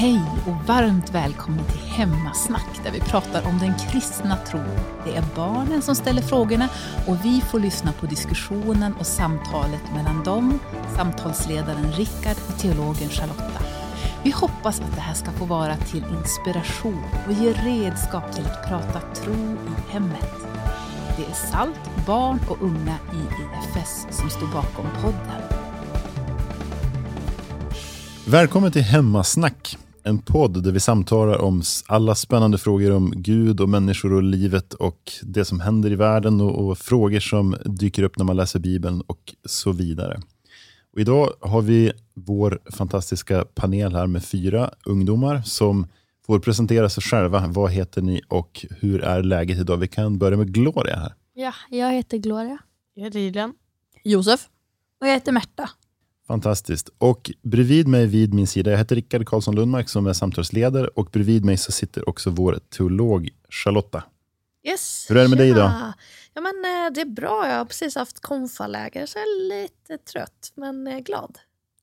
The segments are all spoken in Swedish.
Hej och varmt välkommen till Hemmasnack där vi pratar om den kristna tron. Det är barnen som ställer frågorna och vi får lyssna på diskussionen och samtalet mellan dem, samtalsledaren Rickard och teologen Charlotta. Vi hoppas att det här ska få vara till inspiration och ge redskap till att prata tro i hemmet. Det är SALT, barn och unga i IFS som står bakom podden. Välkommen till Hemmasnack, en podd där vi samtalar om alla spännande frågor om Gud och människor och livet och det som händer i världen och, och frågor som dyker upp när man läser Bibeln och så vidare. Och idag har vi vår fantastiska panel här med fyra ungdomar som får presentera sig själva. Vad heter ni och hur är läget idag? Vi kan börja med Gloria här. Ja, jag heter Gloria. Jag heter Julian. Josef. Och jag heter Märta. Fantastiskt. Och bredvid mig vid min sida, jag heter Rickard Karlsson Lundmark som är samtalsledare och bredvid mig så sitter också vår teolog Charlotta. Yes. Hur är det med dig idag? Ja, men, eh, det är bra. Jag har precis haft konfaläger så jag är lite trött men eh, glad.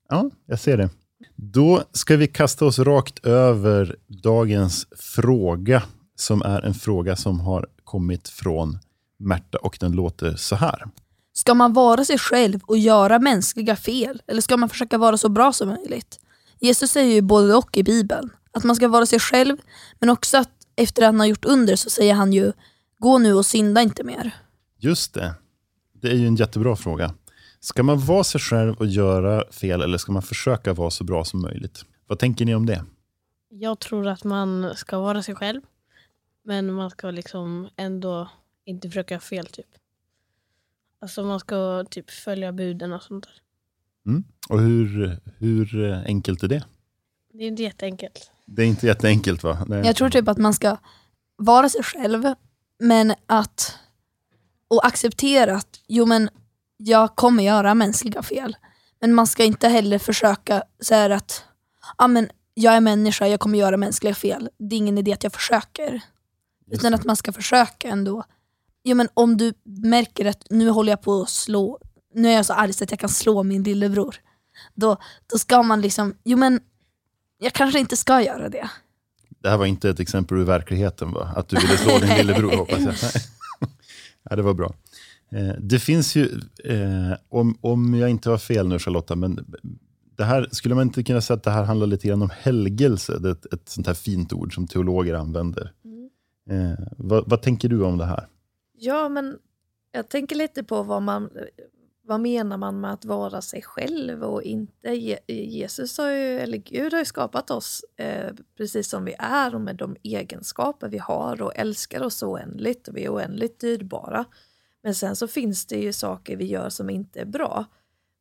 Ja, jag ser det. Då ska vi kasta oss rakt över dagens fråga som är en fråga som har kommit från Märta och den låter så här. Ska man vara sig själv och göra mänskliga fel? Eller ska man försöka vara så bra som möjligt? Jesus säger ju både och i Bibeln. Att man ska vara sig själv, men också att efter att han har gjort under så säger han ju Gå nu och synda inte mer. Just det. Det är ju en jättebra fråga. Ska man vara sig själv och göra fel eller ska man försöka vara så bra som möjligt? Vad tänker ni om det? Jag tror att man ska vara sig själv. Men man ska liksom ändå inte försöka fel typ. Alltså man ska typ följa buden och sånt där. Mm. Och hur, hur enkelt är det? Det är inte jätteenkelt. Det är inte jätteenkelt va? Nej. Jag tror typ att man ska vara sig själv, men att och acceptera att jo men jag kommer göra mänskliga fel. Men man ska inte heller försöka säga att ja, men jag är människa, jag kommer göra mänskliga fel. Det är ingen idé att jag försöker. Just Utan det. att man ska försöka ändå. Jo, men om du märker att nu håller jag på att slå, nu är jag så arg så att jag kan slå min lillebror. Då, då ska man liksom, jo men jag kanske inte ska göra det. Det här var inte ett exempel ur verkligheten va? Att du ville slå din lillebror hoppas jag. Nej. ja, det var bra. Eh, det finns ju, eh, om, om jag inte har fel nu Charlotta, men det här, skulle man inte kunna säga att det här handlar lite grann om helgelse? Det är ett, ett sånt här fint ord som teologer använder. Eh, vad, vad tänker du om det här? Ja, men jag tänker lite på vad man vad menar man med att vara sig själv och inte? Jesus har ju, eller Gud har ju skapat oss eh, precis som vi är och med de egenskaper vi har och älskar oss oändligt och vi är oändligt dyrbara. Men sen så finns det ju saker vi gör som inte är bra.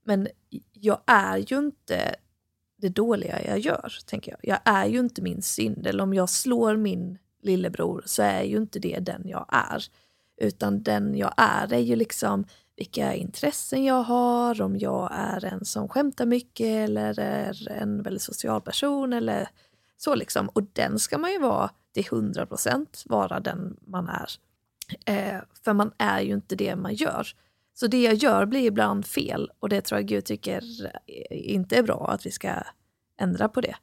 Men jag är ju inte det dåliga jag gör, tänker jag. Jag är ju inte min synd. Eller om jag slår min lillebror så är ju inte det den jag är. Utan den jag är är ju liksom vilka intressen jag har, om jag är en som skämtar mycket eller är en väldigt social person eller så liksom. Och den ska man ju vara till 100 procent vara den man är. Eh, för man är ju inte det man gör. Så det jag gör blir ibland fel och det tror jag Gud tycker inte är bra att vi ska ändra på det.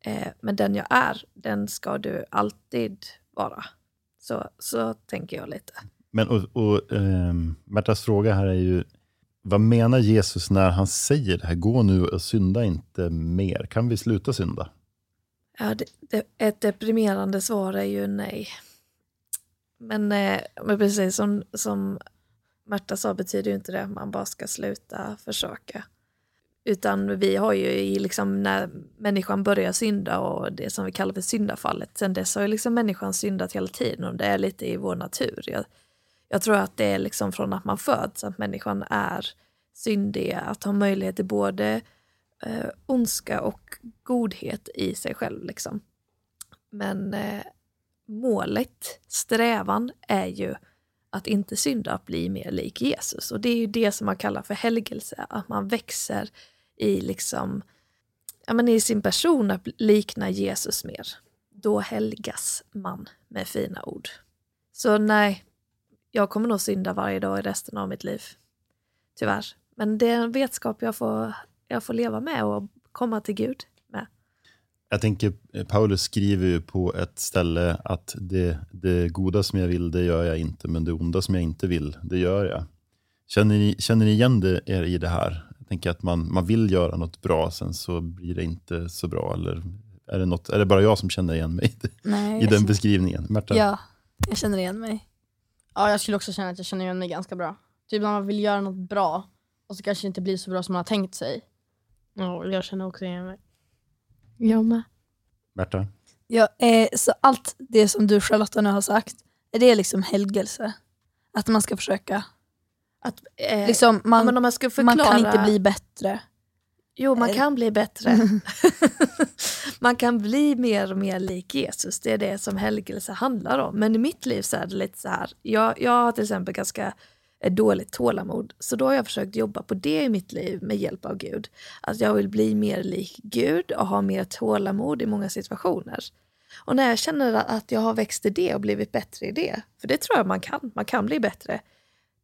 Eh, men den jag är, den ska du alltid vara. Så, så tänker jag lite. Men och, och, ehm, Märtas fråga här är ju, vad menar Jesus när han säger det här? Gå nu och synda inte mer. Kan vi sluta synda? Ja, det, det, ett deprimerande svar är ju nej. Men, eh, men precis som, som Märta sa betyder ju inte det att man bara ska sluta försöka. Utan vi har ju i liksom när människan börjar synda och det som vi kallar för syndafallet, sen dess har ju liksom människan syndat hela tiden och det är lite i vår natur. Jag, jag tror att det är liksom från att man föds, att människan är syndig, att ha möjlighet till både eh, ondska och godhet i sig själv. Liksom. Men eh, målet, strävan, är ju att inte synda, att bli mer lik Jesus. Och det är ju det som man kallar för helgelse, att man växer i, liksom, ja, men i sin person att likna Jesus mer. Då helgas man med fina ord. Så nej, jag kommer nog synda varje dag i resten av mitt liv. Tyvärr. Men det är en vetskap jag får, jag får leva med och komma till Gud med. Jag tänker, Paulus skriver ju på ett ställe att det, det goda som jag vill, det gör jag inte, men det onda som jag inte vill, det gör jag. Känner ni, känner ni igen det, er i det här? Jag tänker att man, man vill göra något bra, sen så blir det inte så bra. Eller är det, något, är det bara jag som känner igen mig Nej, i den känner- beskrivningen? Märta? Ja, jag känner igen mig. Ja, jag skulle också känna att jag känner igen mig ganska bra. Typ när man vill göra något bra och så kanske det inte blir så bra som man har tänkt sig. Ja, jag känner också igen mig. Jag med. Märta? Ja, eh, så allt det som du Charlotta nu har sagt, är det liksom helgelse? Att man ska försöka, Att, eh, liksom, man, man förklara, man kan inte bli bättre. Jo, man Eh. kan bli bättre. man kan bli mer och mer lik Jesus. Det är det som helgelse handlar om. Men i mitt liv så är det lite så här. Jag, jag har till exempel ganska eh, dåligt tålamod. Så då har jag försökt jobba på det i mitt liv med hjälp av Gud. Att jag vill bli mer lik Gud och ha mer tålamod i många situationer. Och när jag känner att jag har växt i det och blivit bättre i det, för det tror jag man kan, man kan bli bättre,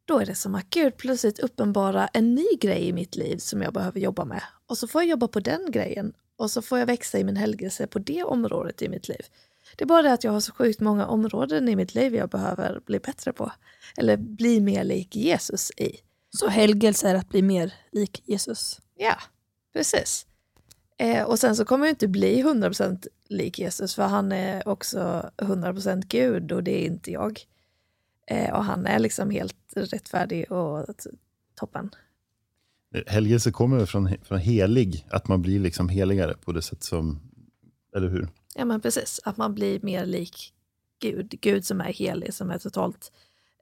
då är det som att Gud plötsligt uppenbarar en ny grej i mitt liv som jag behöver jobba med. Och så får jag jobba på den grejen och så får jag växa i min helgelse på det området i mitt liv. Det är bara det att jag har så sjukt många områden i mitt liv jag behöver bli bättre på. Eller bli mer lik Jesus i. Så helgelse är att bli mer lik Jesus. Ja, precis. Eh, och sen så kommer jag inte bli 100% lik Jesus för han är också 100% Gud och det är inte jag. Eh, och han är liksom helt rättfärdig och toppen. Helgelse kommer från, från helig, att man blir liksom heligare på det sätt som, eller hur? Ja men precis, att man blir mer lik Gud. Gud som är helig, som är totalt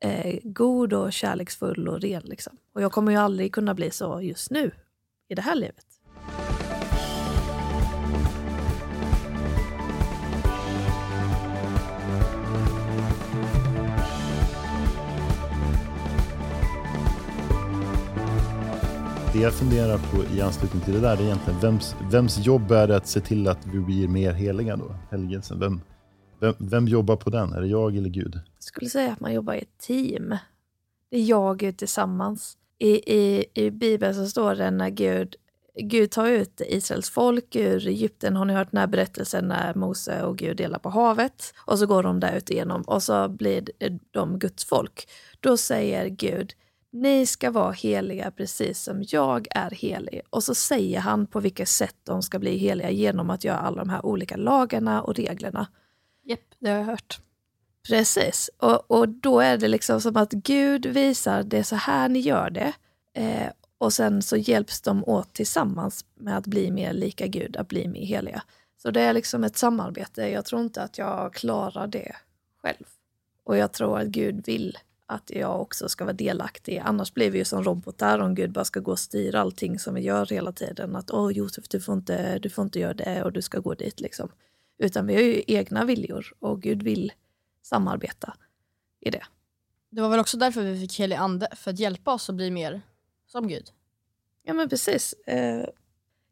eh, god och kärleksfull och ren. Liksom. Och jag kommer ju aldrig kunna bli så just nu i det här livet. Jag funderar på i anslutning till det där, det är egentligen vems, vems jobb är det att se till att vi blir mer heliga då? Helgelsen. Vem, vem, vem jobbar på den? Är det jag eller Gud? Jag skulle säga att man jobbar i ett team. Det är jag och Gud tillsammans. I, i, I Bibeln så står det när Gud, Gud tar ut Israels folk ur Egypten. Har ni hört den här berättelsen när Mose och Gud delar på havet? Och så går de där ut igenom och så blir de Guds folk. Då säger Gud, ni ska vara heliga precis som jag är helig. Och så säger han på vilket sätt de ska bli heliga genom att göra alla de här olika lagarna och reglerna. Japp, det har jag hört. Precis. Och, och då är det liksom som att Gud visar, det är så här ni gör det. Eh, och sen så hjälps de åt tillsammans med att bli mer lika Gud, att bli mer heliga. Så det är liksom ett samarbete. Jag tror inte att jag klarar det själv. Och jag tror att Gud vill att jag också ska vara delaktig. Annars blir vi ju som robotar om Gud bara ska gå och styra allting som vi gör hela tiden. Att åh Josef, du får, inte, du får inte göra det och du ska gå dit liksom. Utan vi har ju egna viljor och Gud vill samarbeta i det. Det var väl också därför vi fick helig ande, för att hjälpa oss att bli mer som Gud. Ja men precis. Eh,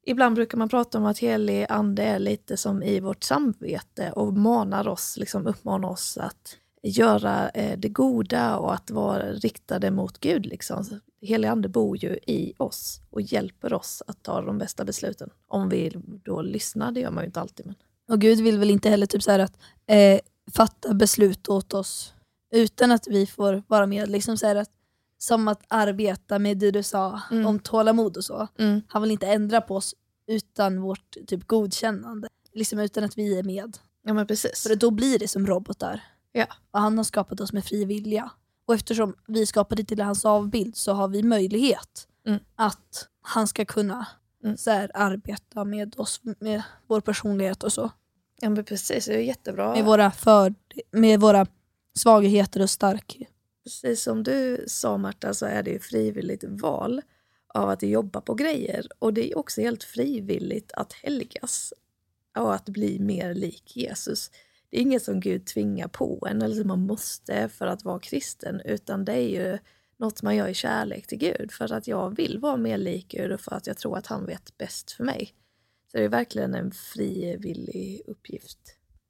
ibland brukar man prata om att helig ande är lite som i vårt samvete och manar oss, liksom uppmanar oss att göra eh, det goda och att vara riktade mot Gud. Liksom. Helig ande bor ju i oss och hjälper oss att ta de bästa besluten. Om vi då lyssnar, det gör man ju inte alltid. Men... Och Gud vill väl inte heller typ så att eh, fatta beslut åt oss utan att vi får vara med. Liksom så att, som att arbeta med det du sa Mm. om tålamod och så. Mm. Han vill inte ändra på oss utan vårt typ godkännande. Liksom utan att vi är med. Ja men precis. För då blir det som robotar. Ja. Och han har skapat oss med fri vilja. Och eftersom vi skapade till hans avbild så har vi möjlighet Mm. att han ska kunna Mm. så här, arbeta med oss, med vår personlighet och så. Ja men precis, det är jättebra. Med våra, för, med våra svagheter och stark. Precis som du sa Marta så är det ju frivilligt val av att jobba på grejer. Och det är också helt frivilligt att helgas och att bli mer lik Jesus. Det är inget som Gud tvingar på en eller som man måste för att vara kristen utan det är ju något man gör i kärlek till Gud för att jag vill vara mer lik Gud och för att jag tror att han vet bäst för mig. Så det är verkligen en frivillig uppgift.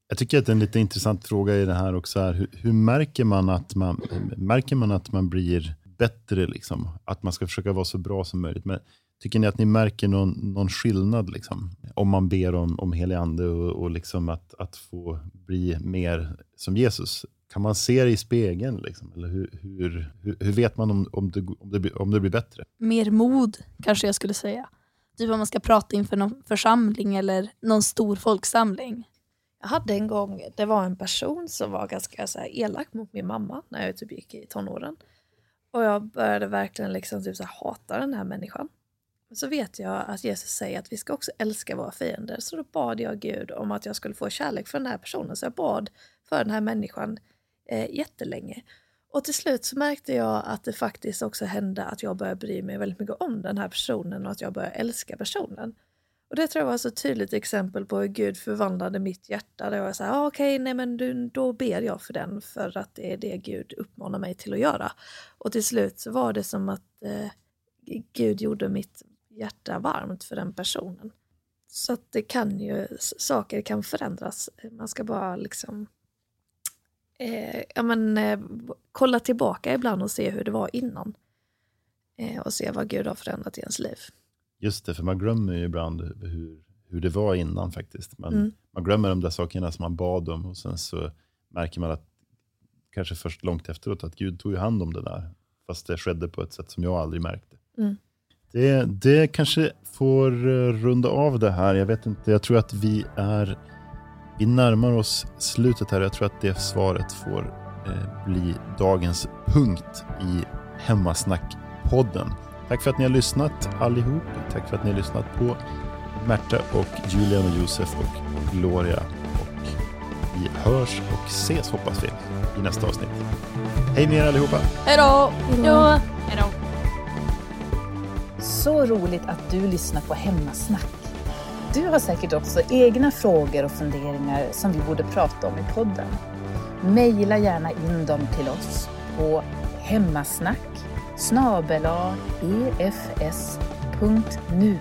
Jag tycker att det är en lite intressant fråga i det här också är hur, hur märker, man att man, märker man att man blir bättre? Liksom? Att man ska försöka vara så bra som möjligt. Men Tycker ni att ni märker någon, någon skillnad liksom? om man ber om, om helig ande och, och liksom att, att få bli mer som Jesus? Kan man se det i spegeln? Liksom? Eller hur, hur, hur, vet man om, om, det, om, det, om det blir bättre? Mer mod kanske jag skulle säga. Typ om man ska prata inför någon församling eller någon stor folksamling. Jag hade en gång, det var en person som var ganska så här, elak mot min mamma när jag typ gick i tonåren. Och jag började verkligen liksom typ så här, hata den här människan. Så vet jag att Jesus säger att vi ska också älska våra fiender. Så då bad jag Gud om att jag skulle få kärlek för den här personen. Så jag bad för den här människan eh, jättelänge. Och till slut så märkte jag att det faktiskt också hände att jag började bry mig väldigt mycket om den här personen och att jag började älska personen. Och det tror jag var ett så tydligt exempel på hur Gud förvandlade mitt hjärta. Det var så ah, okej, okay, nej men du, då ber jag för den för att det är det Gud uppmanar mig till att göra. Och till slut så var det som att eh, Gud gjorde mitt hjärta varmt för den personen. Så att det kan ju, saker kan förändras. Man ska bara liksom eh, ja, men, eh, kolla tillbaka ibland och se hur det var innan. Eh, och se vad Gud har förändrat i ens liv. Just det, för man glömmer ju ibland hur, hur det var innan faktiskt. Man, mm. man glömmer de där sakerna som man bad om och sen så märker man att kanske först långt efteråt att Gud tog hand om det där. Fast det skedde på ett sätt som jag aldrig märkte. Mm. Det, det kanske får eh, runda av det här. Jag vet inte, jag tror att vi är vi närmar oss slutet här. Jag tror att det svaret får eh, bli dagens punkt i Hemmasnack-podden. Tack för att ni har lyssnat allihop. Tack för att ni har lyssnat på Märta och Julian och Josef och Gloria. Och vi hörs och ses hoppas vi i nästa avsnitt. Hej med er allihopa! Hej då! Hej då! Så roligt att du lyssnar på Hemmasnack. Du har säkert också egna frågor och funderingar som vi borde prata om i podden. Mejla gärna in dem till oss på hemmasnack efs.nu